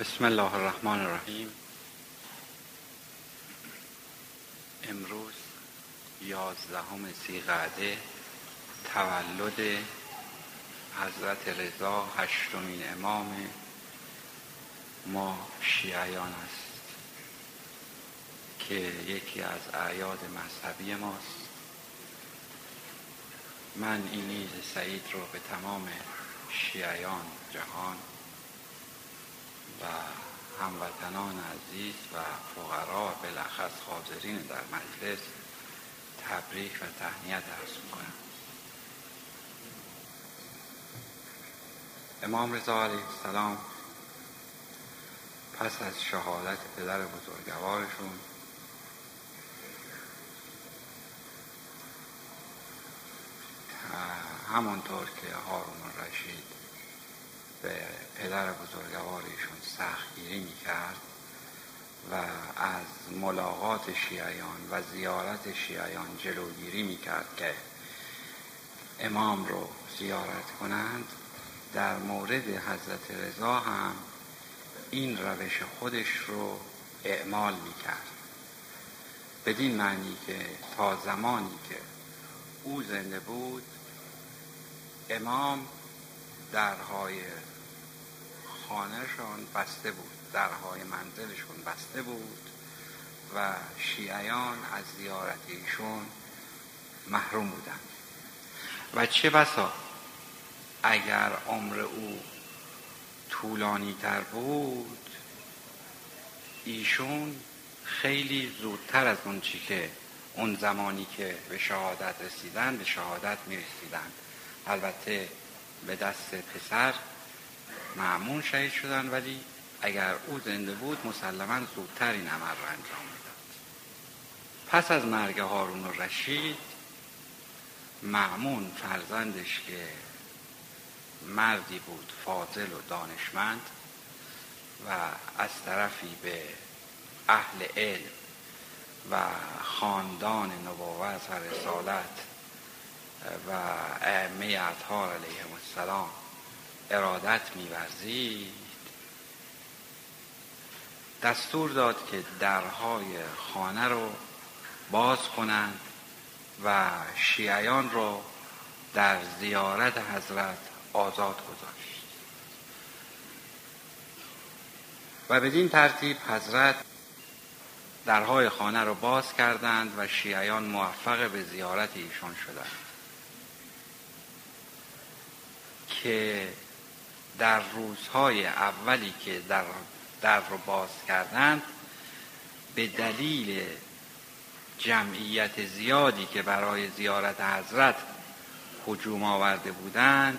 بسم الله الرحمن الرحیم. امروز یازدهم سیقعده تولد حضرت رضا هشتمین امام ما شیعیان است که یکی از اعیاد مذهبی ماست. من این عید سعید رو به تمام شیعیان جهان و هموطنان عزیز و فقرا بلخص حاضرین در مجلس تبریک و تهنیت ارز می‌کنم. امام رضا علیه السلام پس از شهادت پدر بزرگوارشون همانطور که هارون رشید به پدر بزرگوار ایشون سختگیری می‌کرد و از ملاقات شیعیان و زیارت شیعیان جلوگیری می‌کرد که امام رو زیارت کنند. در مورد حضرت رضا هم این روش خودش رو اعمال می‌کرد. بدین معنی که تا زمانی که او زنده بود امام درهای خانهشان بسته بود. درهای منزلشون بسته بود و شیعیان از زیارت ایشون محروم بودند. و چه بسا اگر عمر او طولانی تر بود ایشون خیلی زودتر از اون چی که اون زمانی که به شهادت رسیدن به شهادت می رسیدن البته به دست پسر معمون شهید شدن ولی اگر او زنده بود مسلما زودتر این عمل را انجام می‌داد. پس از مرگ هارون و رشید معمون فرزندش که مردی بود فاضل و دانشمند و از طرفی به اهل علم و خاندان نبوت و رسالت و ائمه اطهار علیهم السلام ارادت میورزید. دستور داد که درهای خانه رو باز کنند و شیعیان رو در زیارت حضرت آزاد گذاشت. و بدین ترتیب حضرت درهای خانه رو باز کردند و شیعیان موفق به زیارت ایشان شدند. که در روزهای اولی که در, در رو باز کردند به دلیل جمعیت زیادی که برای زیارت حضرت حجوم آورده بودند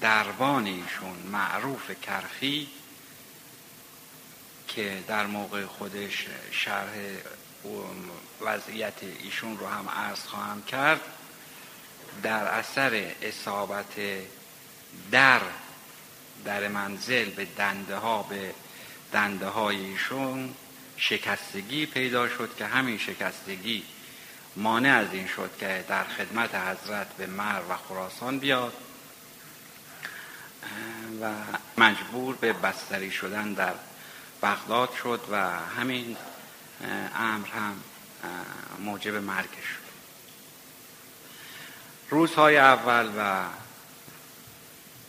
دربان ایشون معروف کرخی که در موقع خودش شرح وضعیت ایشون رو هم عرض خواهم کرد در اثر اصابت در در منزل به دنده ها به دنده هایشون شکستگی پیدا شد که همین شکستگی مانع از این شد که در خدمت حضرت به مر و خراسان بیاد و مجبور به بستری شدن در بغداد شد و همین امر هم موجب مرگش شد. روزهای اول و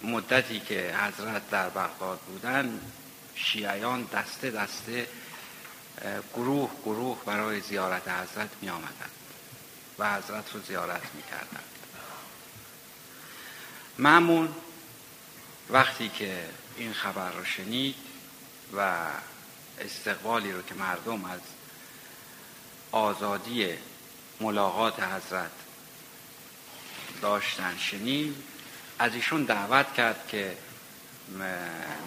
مدتی که حضرت در بغداد بودن شیعیان دسته دسته گروه گروه برای زیارت حضرت می آمدند و حضرت رو زیارت می کردند معمون وقتی که این خبر رو شنید و استقبالی رو که مردم از آزادی ملاقات حضرت داشتن شنید از ایشون دعوت کرد که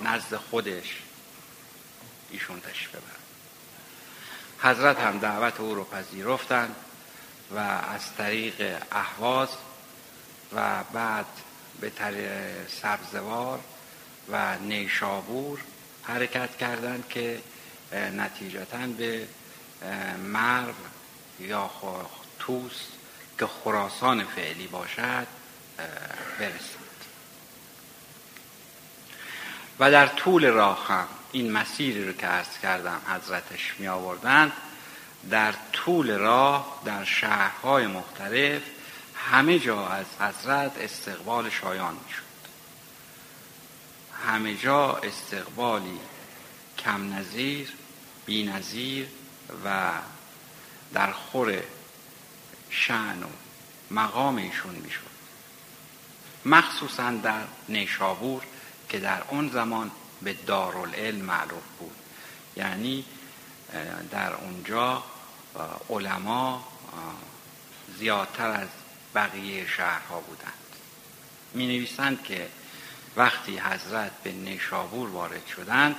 نزد خودش ایشون تشریف ببرد حضرت هم دعوت او رو پذیرفتند و از طریق احواز و بعد به طریق سبزوار و نیشابور حرکت کردند که نتیجتا به مرو یا توس که خراسان فعلی باشد برسند. و در طول راه هم این مسیری رو که عرض کردم حضرتش می آوردند در طول راه در شهرهای مختلف همه جا از حضرت استقبال شایان می شد. همه جا استقبالی کم نظیر بی نظیر و در خور شعن و مقام ایشون می شد. مخصوصا در نیشابور که در اون زمان به دارالعلم معروف بود. یعنی در اونجا علما زیادتر از بقیه شهرها بودند. می نویسند که وقتی حضرت به نیشابور وارد شدند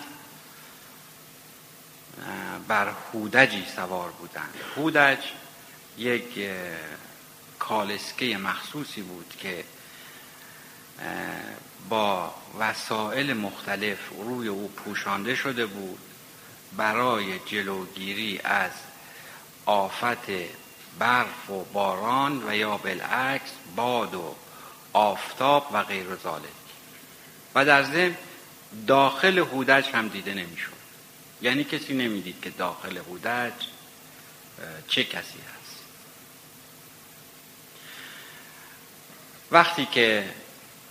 بر هودجی سوار بودند. هودج یک کالسکه مخصوصی بود که با وسایل مختلف روی او پوشانده شده بود برای جلوگیری از آفت برف و باران و یا بالعکس باد و آفتاب و غیر ذالک و در ضمن داخل هودج هم دیده نمی‌شد. یعنی کسی نمی‌دید که داخل هودج چه کسی هست. وقتی که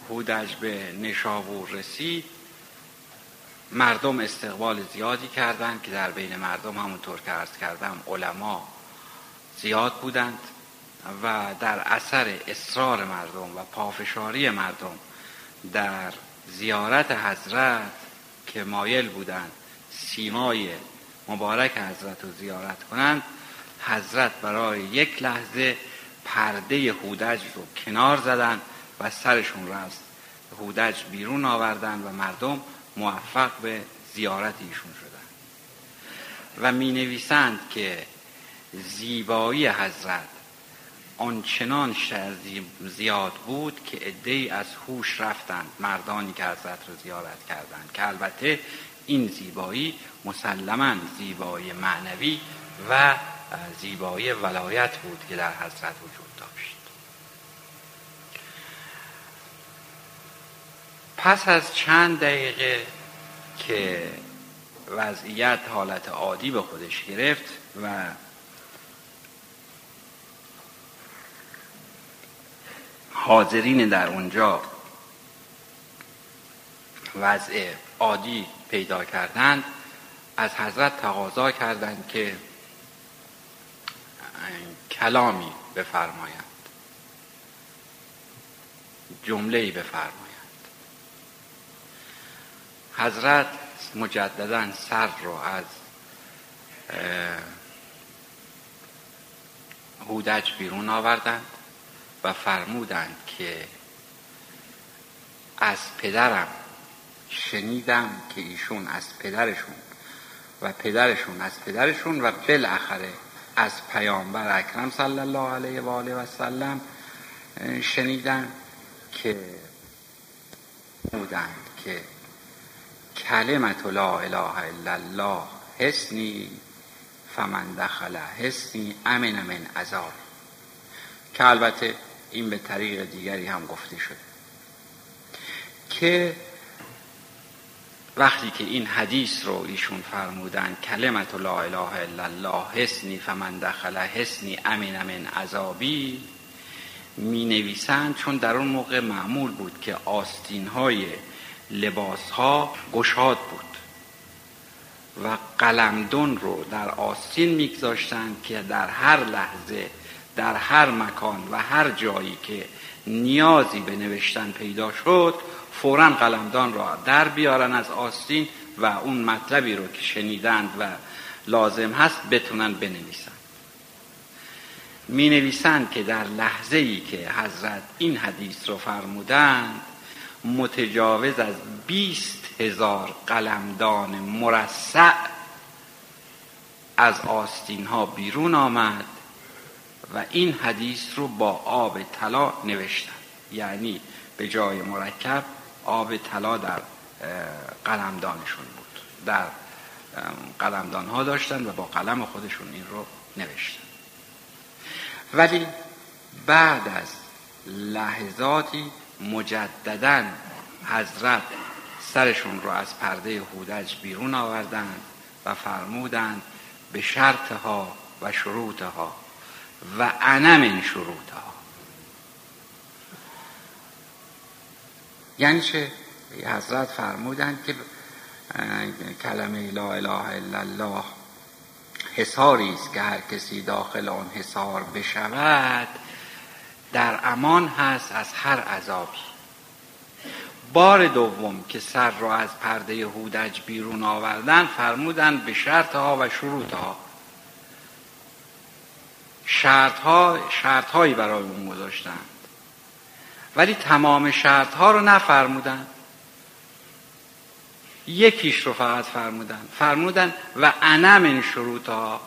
هودج به نشاور رسید. مردم استقبال زیادی کردند که در بین مردم همونطور که عرض کردم علما زیاد بودند و در اثر اصرار مردم و پافشاری مردم در زیارت حضرت که مایل بودند سیمای مبارک حضرت رو زیارت کنند حضرت برای یک لحظه پرده هودج رو کنار زدند و سرشون رو از هودج بیرون آوردن و مردم موفق به زیارت ایشون شدن. و می نویسند که زیبایی حضرت آنچنان زیاد بود که عدهای از هوش رفتند مردانی که حضرت رو زیارت کردند. که البته این زیبایی مسلما زیبایی معنوی و زیبایی ولایت بود که در حضرت وجود داشت پس از چند دقیقه که وضعیت حالت عادی به خودش گرفت و حاضرین در اونجا وضع عادی پیدا کردند از حضرت تقاضا کردند که کلامی بفرمایند. جمله بفرمایند. حضرت مجددا سر رو از هودج بیرون آوردند و فرمودند که از پدرم شنیدم که ایشون از پدرشون و پدرشون از پدرشون و بالاخره از پیامبر اکرم صلی الله علیه و آله و سلم شنیدن که بودند که کلمت لا اله الا الله. حسنی. فمن دخل حسنی. امن من عذاب. که البته این به طریق دیگری هم گفته شده. که وقتی که این حدیث رو ایشون فرمودن کلمت لا اله الا الله حسنی فمن دخل حسنی امن من عذابی می نویسند چون در اون موقع معمول بود که آستین های لباس ها گشاد بود و قلمدون رو در آستین میگذاشتند که در هر لحظه در هر مکان و هر جایی که نیازی به نوشتن پیدا شد فورا قلمدان را در بیارن از آستین و اون مطلبی رو که شنیدند و لازم هست بتونن بنویسن. می نویسند که در لحظه ای که حضرت این حدیث رو فرمودند متجاوز از بیست هزار قلمدان مرسع از آستین ها بیرون آمد و این حدیث رو با آب طلا نوشتن. یعنی به جای مرکب آب طلا در قلمدانشون بود. در قلمدان ها داشتن و با قلم خودشون این رو نوشتن. ولی بعد از لحظاتی مجددا حضرت سرشون رو از پرده هودج بیرون آوردند و فرمودند به شرطها و شروطها و انا من شروطها. یعنی چه؟ حضرت فرمودند که کلمه لا اله الا الله حساری است که هر کسی داخل آن حسار بشود در امان هست از هر عذابی. بار دوم که سر را از پرده هودج بیرون آوردن فرمودن به شرط ها و شروط ها شرط, ها شرط هایی برای اون گذاشتند. ولی تمام شرط ها رو نفرمودن یکیش رو فقط فرمودن فرمودن و انا من شروط ها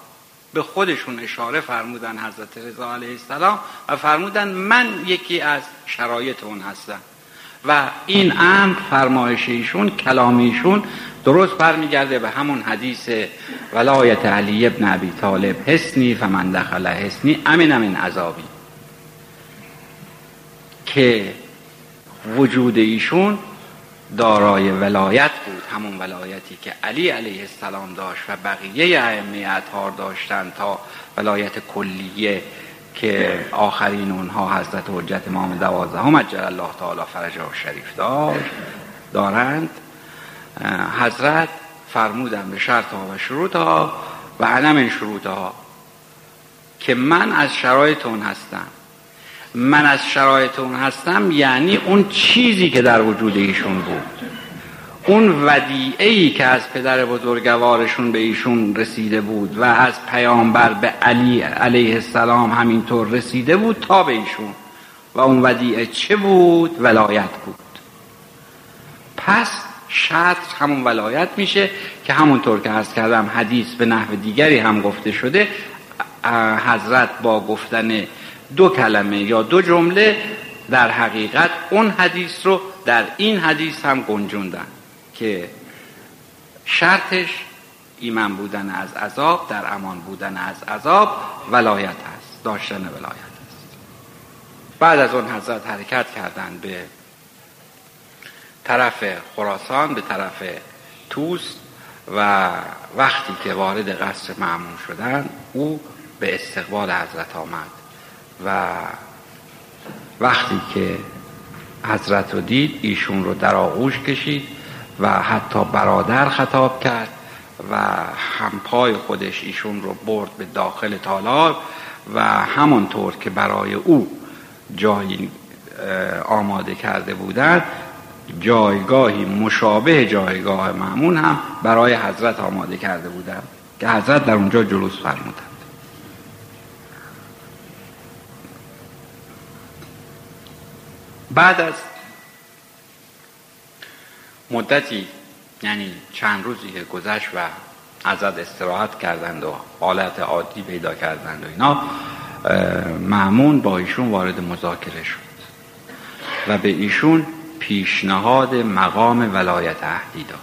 به خودشون اشاره فرمودن حضرت رضا علیه السلام و فرمودن من یکی از شرایط اون هستم. و این امر فرمایش ایشون کلام ایشون درست برمیگرده به همون حدیث ولایت علی ابن ابی طالب حسنی فمن دخل حسنی امن امن عذابی. که وجود ایشون دارای ولایت بود. همون ولایتی که علی علیه السلام داشت و بقیه ائمه اطهار داشتند تا ولایت کلیه که آخرین اونها حضرت حجت امام دوازدهم عجل الله تعالی فرجه و شریف داشت. دارند. حضرت فرمودن به شرط ها و شروط ها و علم این شروط ها که من از شرایط اون هستم. من از شرایط اون هستم یعنی اون چیزی که در وجود ایشون بود. اون ودیعه ای که از پدر بزرگوارشون به ایشون رسیده بود و از پیامبر به علی علیه السلام همینطور رسیده بود تا به ایشون. و اون ودیعه چه بود؟ ولایت بود. پس شرط همون ولایت میشه که همونطور که عرض کردم حدیث به نحو دیگری هم گفته شده حضرت با گفتن دو کلمه یا دو جمله در حقیقت اون حدیث رو در این حدیث هم گنجوندن که شرطش ایمان بودن از عذاب در امان بودن از عذاب ولایت هست داشتن ولایت هست بعد از اون حضرت حرکت کردن به طرف خراسان به طرف توس و وقتی که وارد قصر معمون شدن او به استقبال حضرت آمد. و وقتی که حضرت رو دید ایشون رو در آغوش کشید و حتی برادر خطاب کرد و همپای خودش ایشون رو برد به داخل تالار و همانطور که برای او جایی آماده کرده بودند جایگاهی مشابه جایگاه معمون هم برای حضرت آماده کرده بودند که حضرت در اونجا جلوس فرمودند. بعد از مدتی یعنی چند روزی که گذشت و ازت استراحت کردند و حالت عادی پیدا کردند و اینا معمون با ایشون وارد مذاکره شد و به ایشون پیشنهاد مقام ولایت عهدی داد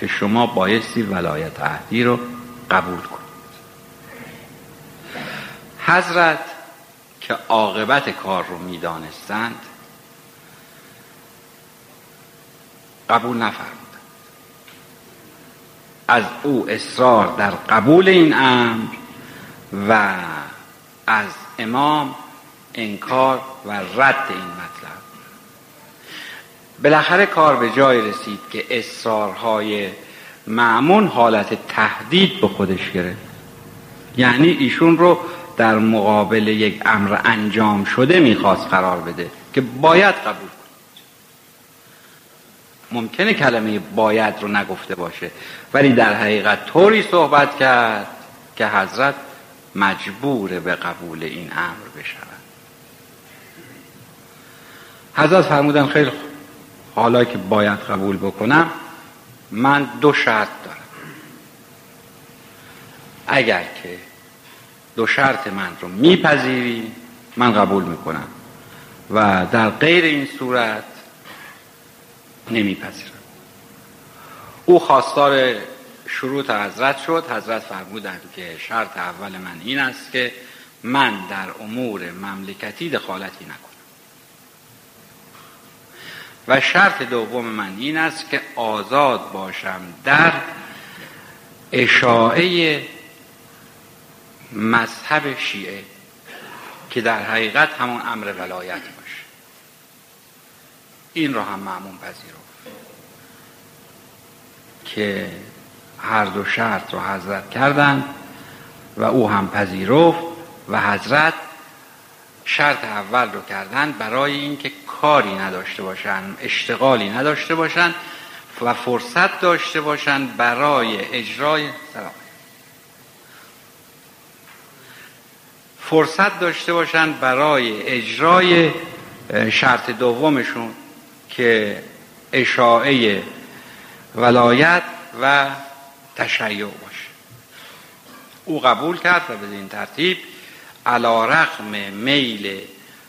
که شما بایستی ولایت عهدی رو قبول کنید. حضرت که عاقبت کار رو می‌دانستند قبول نفرمود. از او اصرار در قبول این امر و از امام انکار و رد این مطلب. بالاخره کار به جای رسید که اصرارهای معمون حالت تهدید به خودش گرفت. یعنی ایشون رو در مقابل یک امر انجام شده می‌خواست قرار بده که باید قبول ممکنه کلمه باید رو نگفته باشه. ولی در حقیقت طوری صحبت کرد که حضرت مجبور به قبول این امر بشود. حضرت فرمودن خیلی حالا که باید قبول بکنم من دو شرط دارم. اگر که دو شرط من رو میپذیری من قبول می‌کنم. و در غیر این صورت نمیپذیرم. او خواستار شروط حضرت شد. حضرت فرمودند که شرط اول من این است که من در امور مملکتی دخالتی نکنم. و شرط دوم من این است که آزاد باشم در اشاعه مذهب شیعه که در حقیقت همون امر ولایت این را هم معمون پذیرفت که هر دو شرط رو حضرت کردند و او هم پذیرفت و حضرت شرط اول رو کردن برای اینکه کاری نداشته باشن اشتغالی نداشته باشن و فرصت داشته باشن برای اجرای سلام. فرصت داشته باشن برای اجرای شرط دومشون که اشاعه ولایت و تشیع باشه. او قبول کرد و به این ترتیب علا رقم میل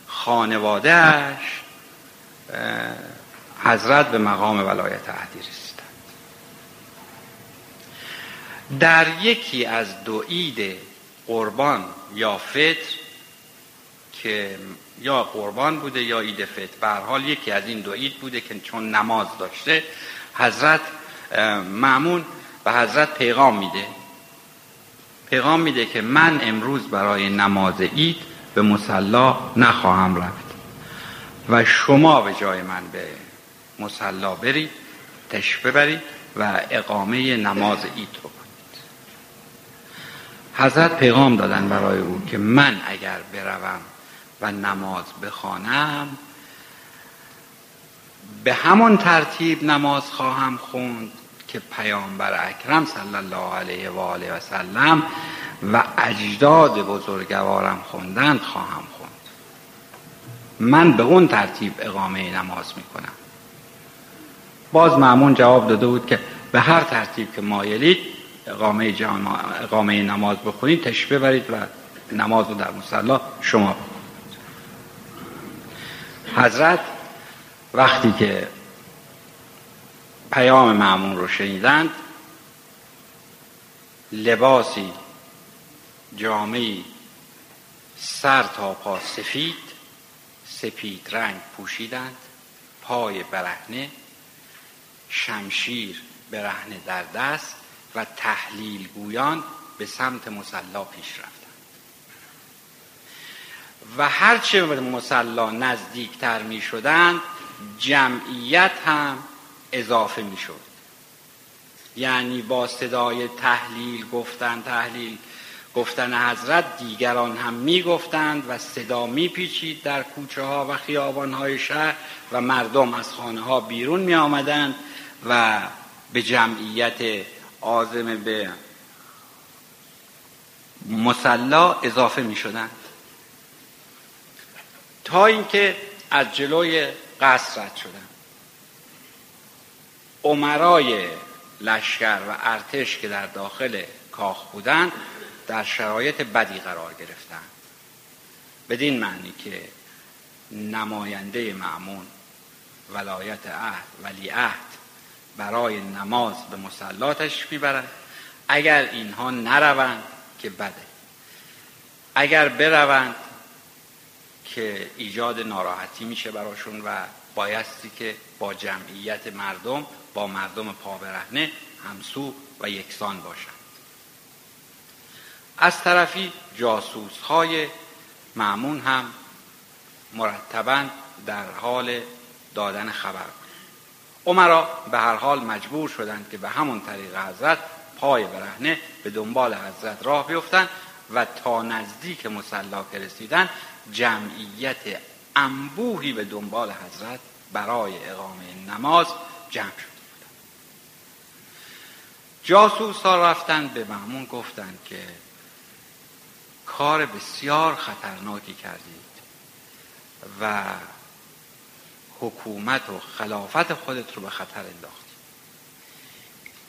خانوادهش حضرت به مقام ولایت عهدی رسیدند. در یکی از دو عید قربان یا فطر که یا قربان بوده یا عید فطر. به حال یکی از این دو عید بوده که چون نماز داشته حضرت معمون به حضرت پیغام میده. پیغام میده که من امروز برای نماز عید به مسلا نخواهم رفت و شما به جای من به مسلا برید تشف ببرید و اقامه نماز عید رو کنید. حضرت پیغام دادن برای او که من اگر بروم و نماز بخوانم. به همان ترتیب نماز خواهم خوند که پیامبر اکرم صلی الله علیه و آله و سلم و اجداد بزرگوارم خوندند خواهم خوند. من به اون ترتیب اقامه نماز می‌کنم. باز معمون جواب داده بود که به هر ترتیب که مایلید اقامه, اقامه نماز بخونید تشبه برید و نماز رو در مسلا شما بخونید حضرت وقتی که پیام معمون رو شنیدند لباسی جامعی سر تا پا سفید سپید رنگ پوشیدند پای برهنه شمشیر برهنه در دست و تحلیل گویان به سمت مسلا پیش رفتند و هرچه به مسلا نزدیکتر می شدند جمعیت هم اضافه می شد. یعنی با صدای تحلیل گفتن تحلیل گفتن حضرت دیگران هم می گفتند و صدا می پیچید در کوچه ها و خیابان های شهر و مردم از خانه ها بیرون می آمدند و به جمعیت آزم به مسلا اضافه می شدند. تا اینکه از جلوی قصر رد شدند عمرای لشکر و ارتش که در داخل کاخ بودند در شرایط بدی قرار گرفتند بدین معنی که نماینده معمون ولایت عهد ولی عهد برای نماز به مسلاتش می‌برند اگر اینها نروند که بده. اگر بروند که ایجاد ناراحتی میشه براشون و بایستی که با جمعیت مردم با مردم پابرهنه همسو و یکسان باشند از طرفی جاسوس های معمون هم مرتبا در حال دادن خبر عمرا به هر حال مجبور شدند که به همون طریق حضرت پای برهنه به دنبال حضرت راه بیفتند و تا نزدیک مسلا که رسیدن جمعیت انبوهی به دنبال حضرت برای اقامه نماز جمع شد. جاسوس ها رفتن به معمون گفتند که کار بسیار خطرناکی کردید و حکومت و خلافت خودت رو به خطر انداختید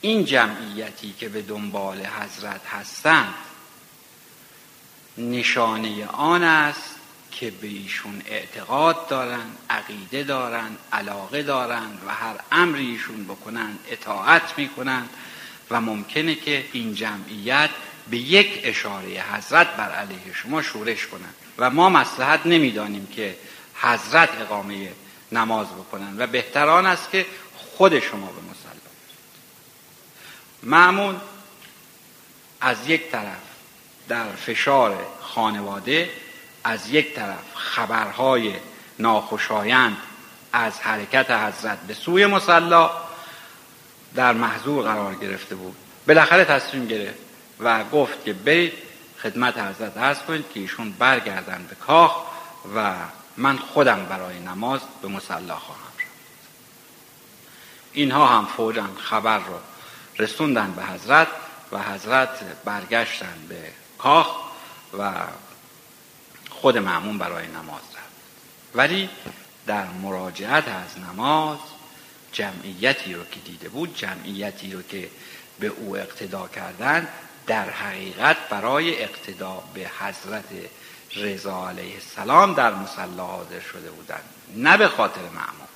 این جمعیتی که به دنبال حضرت هستند نشانه آن است که به ایشون اعتقاد دارن عقیده دارن علاقه دارن و هر امری ایشون بکنن اطاعت می‌کنند و ممکنه که این جمعیت به یک اشاره حضرت بر علیه شما شورش کنند و ما مسلحت نمی‌دانیم که حضرت اقامه نماز بکنن و بهتران است که خود شما به مصلا معمون از یک طرف در فشار خانواده از یک طرف خبرهای ناخوشایند از حرکت حضرت به سوی مسلا در محضور قرار گرفته بود. بالاخره تصمیم گرفت و گفت که برید خدمت حضرت عرض کنید که ایشون برگردن به کاخ و من خودم برای نماز به مسلا خواهم رفت اینها هم فوجا خبر رو رسوندن به حضرت و حضرت برگشتن به کاخ و خود معمون برای نماز رفت. ولی در مراجعت از نماز جمعیتی رو که دیده بود جمعیتی رو که به او اقتدا کردن در حقیقت برای اقتدا به حضرت رضا علیه السلام در مسلا حاضر شده بودند نه به خاطر معمون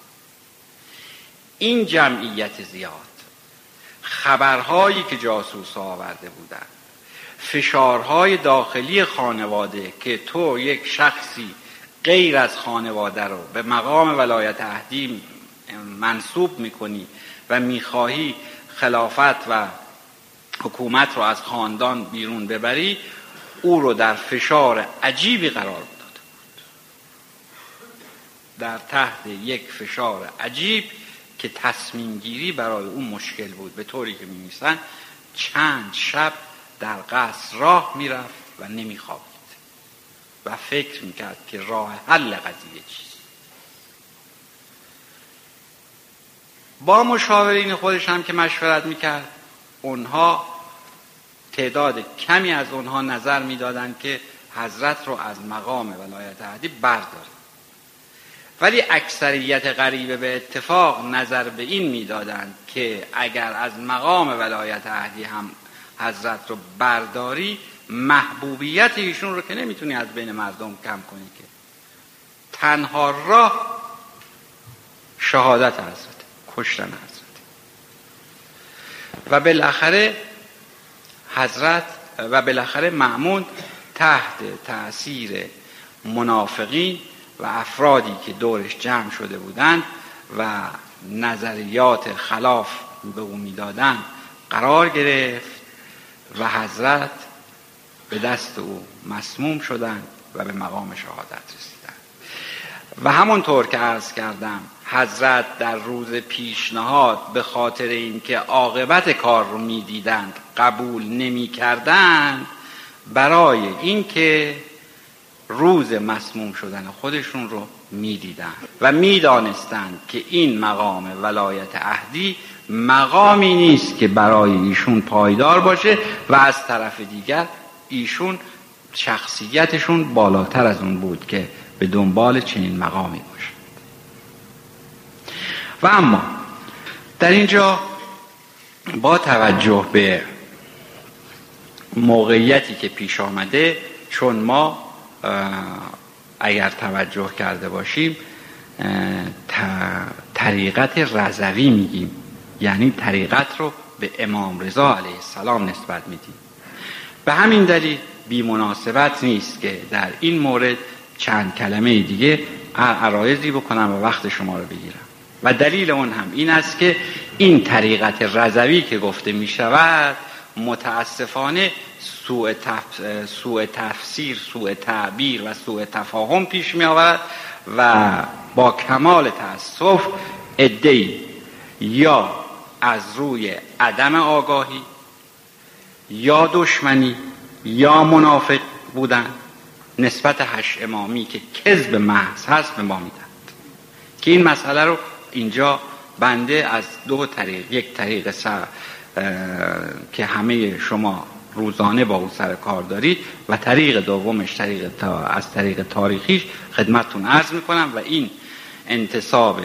این جمعیت زیاد خبرهایی که جاسوس آورده بودند فشارهای داخلی خانواده که تو یک شخصی غیر از خانواده رو به مقام ولایت اهدی منصوب می‌کنی و می‌خواهی خلافت و حکومت رو از خاندان بیرون ببری او رو در فشار عجیبی قرار داده در تحت یک فشار عجیب که تصمیم گیری برای اون مشکل بود. به طوری که می چند شب در قصر راه می‌رفت و نمیخوابید. و فکر می‌کرد که راه حل قضیه چیست. با مشاورین خودش هم که مشورت می‌کرد اونها تعداد کمی از اونها نظر می‌دادند که حضرت رو از مقام ولایت عهدی برداره ولی اکثریت غریبه به اتفاق نظر به این می‌دادند که اگر از مقام ولایت عهدی هم حضرت رو برداری محبوبیت ایشون رو که نمی‌تونی از بین مردم کم کنی که. تنها راه شهادت حضرت کشتن حضرت. و بالاخره حضرت و بالاخره معمون تحت تاثیر منافقین و افرادی که دورش جمع شده بودند و نظریات خلاف به او می‌دادند قرار گرفت. و حضرت به دست او مسموم شدند و به مقام شهادت رسیدند و همونطور که عرض کردم حضرت در روز پیشنهاد به خاطر اینکه عاقبت کار رو می‌دیدند قبول نمی‌کردند برای اینکه روز مسموم شدن خودشون رو می‌دیدند و می‌دانستند که این مقام ولایت اهدی مقامی نیست که برای ایشون پایدار باشه و از طرف دیگر ایشون شخصیتشون بالاتر از اون بود که به دنبال چنین مقامی باشه. و اما در اینجا با توجه به موقعیتی که پیش آمده چون ما اگر توجه کرده باشیم طریقت رضوی میگیم. یعنی طریقت رو به امام رضا علیه السلام نسبت میدیم. به همین دلیل بی مناسبت نیست که در این مورد چند کلمه دیگه عرایزی بکنم و وقت شما رو بگیرم. و دلیل اون هم این است که این طریقت رضوی که گفته می شود متاسفانه سوء, تفسیر سوء تعبیر و سوء تفاهم پیش می آورد و با کمال تاسف ادهی یا از روی عدم آگاهی یا دشمنی یا منافق بودن نسبت هش امامی که کذب محض هست به ما میدن. که این مسئله رو اینجا بنده از دو طریق یک طریق سر که همه شما روزانه با او سر کار دارید و طریق دومش طریق تا از طریق تاریخیش خدمتتون عرض می‌کنم و این انتصاب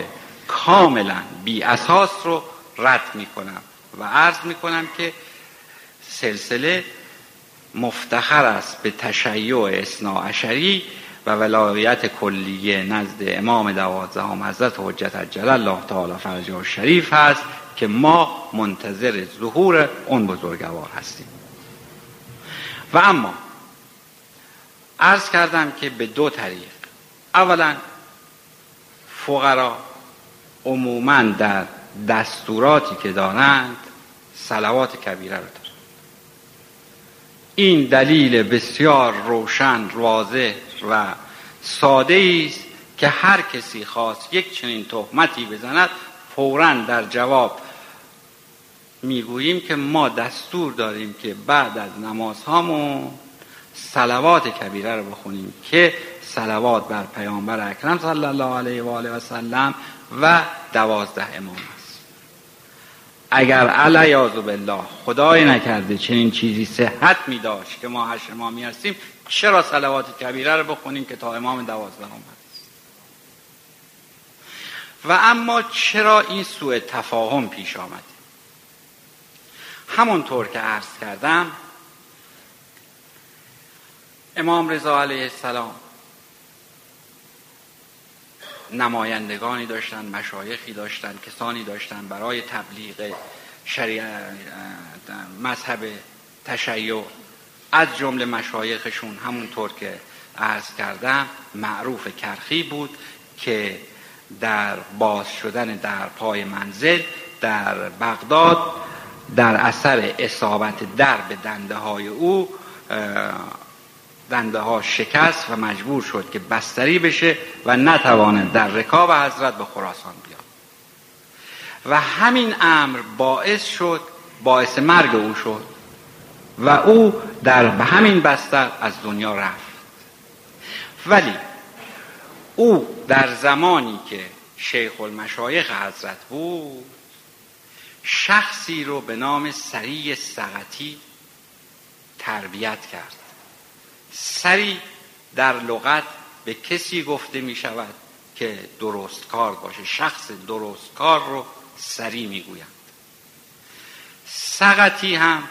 کاملا بی اساس رو رد می‌کنم و عرض می‌کنم که سلسله مفتخر است به تشیع اصنا عشری و ولایت کلیه نزد امام دوازدهم حضرت حجت عجل الله تعالی فرجه شریف هست که ما منتظر ظهور اون بزرگوار هستیم. و اما عرض کردم که به دو طریق. اولا فقرا عموما در دستوراتی که دارند سلوات کبیره رو دارند. این دلیل بسیار روشن واضح و ساده است که هر کسی خواست یک چنین تهمتی بزند فورا در جواب می‌گوییم که ما دستور داریم که بعد از نمازهامون سلوات کبیره رو بخونیم که سلوات بر پیامبر اکرم صلی الله علیه و آله و سلم و دوازده امام است. اگر علیاذ بالله خدای نکرده چنین چیزی صحت می داشت که ما هشت امامی هستیم چرا سلوات کبیره رو بخونیم که تا امام دوازده است و اما چرا این سوء تفاهم پیش آمد؟ همونطور که عرض کردم امام رضا علیه السلام نمایندگانی داشتن مشایخی داشتن کسانی داشتن برای تبلیغ شریع مذهب تشیع. از جمله مشایخشون همونطور که عرض کردم معروف کرخی بود که در باز شدن در پای منزل در بغداد در اثر اصابت در به دنده های او دنده ها شکست و مجبور شد که بستری بشه و نتوانه در رکاب حضرت به خراسان بیاد. و همین امر باعث شد باعث مرگ او شد و او در همین بستر از دنیا رفت. ولی او در زمانی که شیخ المشایخ حضرت بود شخصی رو به نام سری سقطی تربیت کرد. سری در لغت به کسی گفته می شود که درست کار باشه. شخص درست کار رو سری می گویند سقطی هم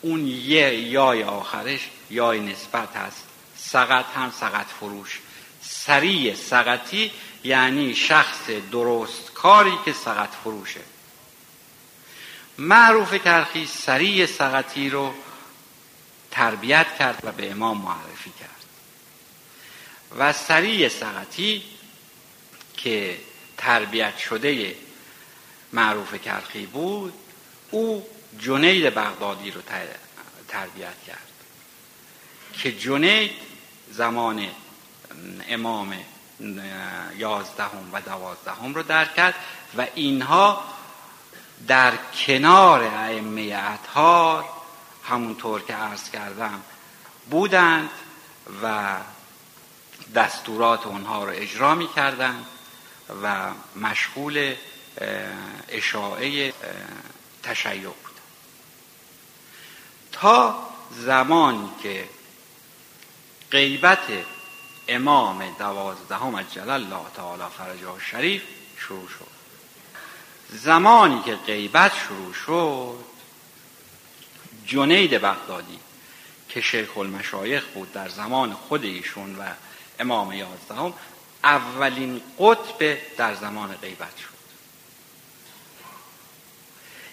اون یه یای آخرش یای نسبت هست. سقط هم سقط فروش. سری سقطی یعنی شخص درست کاری که سقط فروشه. معروف کرخی سری سقطی رو تربیت کرد و به امام معرفی کرد. و سری سقطی که تربیت شده معروف کرخی بود او جنید بغدادی رو تربیت کرد. که جنید زمان امام یازدهم و دوازدهم رو درک کرد و اینها در کنار ائمه اطهار همونطور که عرض کردم بودند و دستورات اونها رو اجرا می کردند و مشغول اشاعه تشیع بود. تا زمانی که غیبت امام دوازدهم از جلال الله تعالی فرجه شریف شروع شد. زمانی که غیبت شروع شد جنید بغدادی که شیخ المشایخ بود در زمان خود ایشون و امام یازدهم اولین قطب در زمان غیبت شد.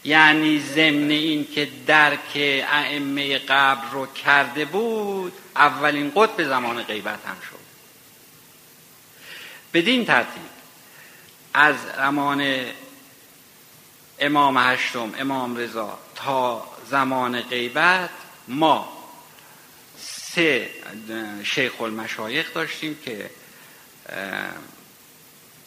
یعنی ضمن این که درک ائمه قبل رو کرده بود اولین قطب زمان غیبت هم شد. بدین ترتیب از زمان امام هشتم امام رضا تا زمان غیبت ما. سه شیخ المشایخ داشتیم که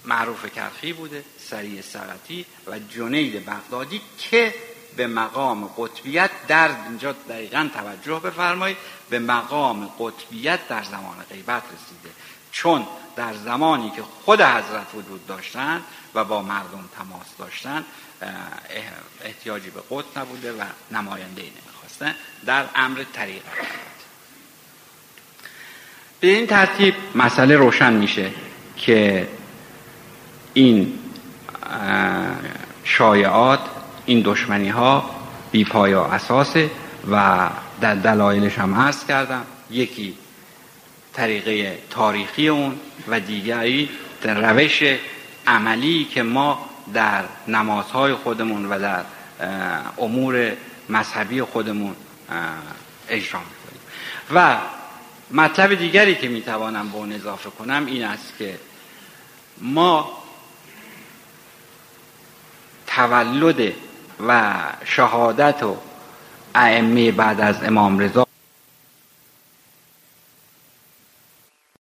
معروف کرخی بوده سری سقطی و جنید بغدادی که به مقام قطبیت در اینجا دقیقا توجه بفرمایید به مقام قطبیت در زمان غیبت رسیده. چون در زمانی که خود حضرت وجود داشتند و با مردم تماس داشتند احتیاجی به قطب نبوده و نماینده ای نمی‌خواستن در امر طریق به این ترتیب مسئله روشن میشه که این شایعات این دشمنی ها بی پایا اساسه و در دلایلش هم عرض کردم. یکی طریقه تاریخی اون و دیگری در روش عملی که ما در نمازهای خودمون و در امور مذهبی خودمون اجرا می‌کنیم. و مطلب دیگری که می‌توانم به اون اضافه کنم این است که ما تولد و شهادت و ائمه بعد از امام رضا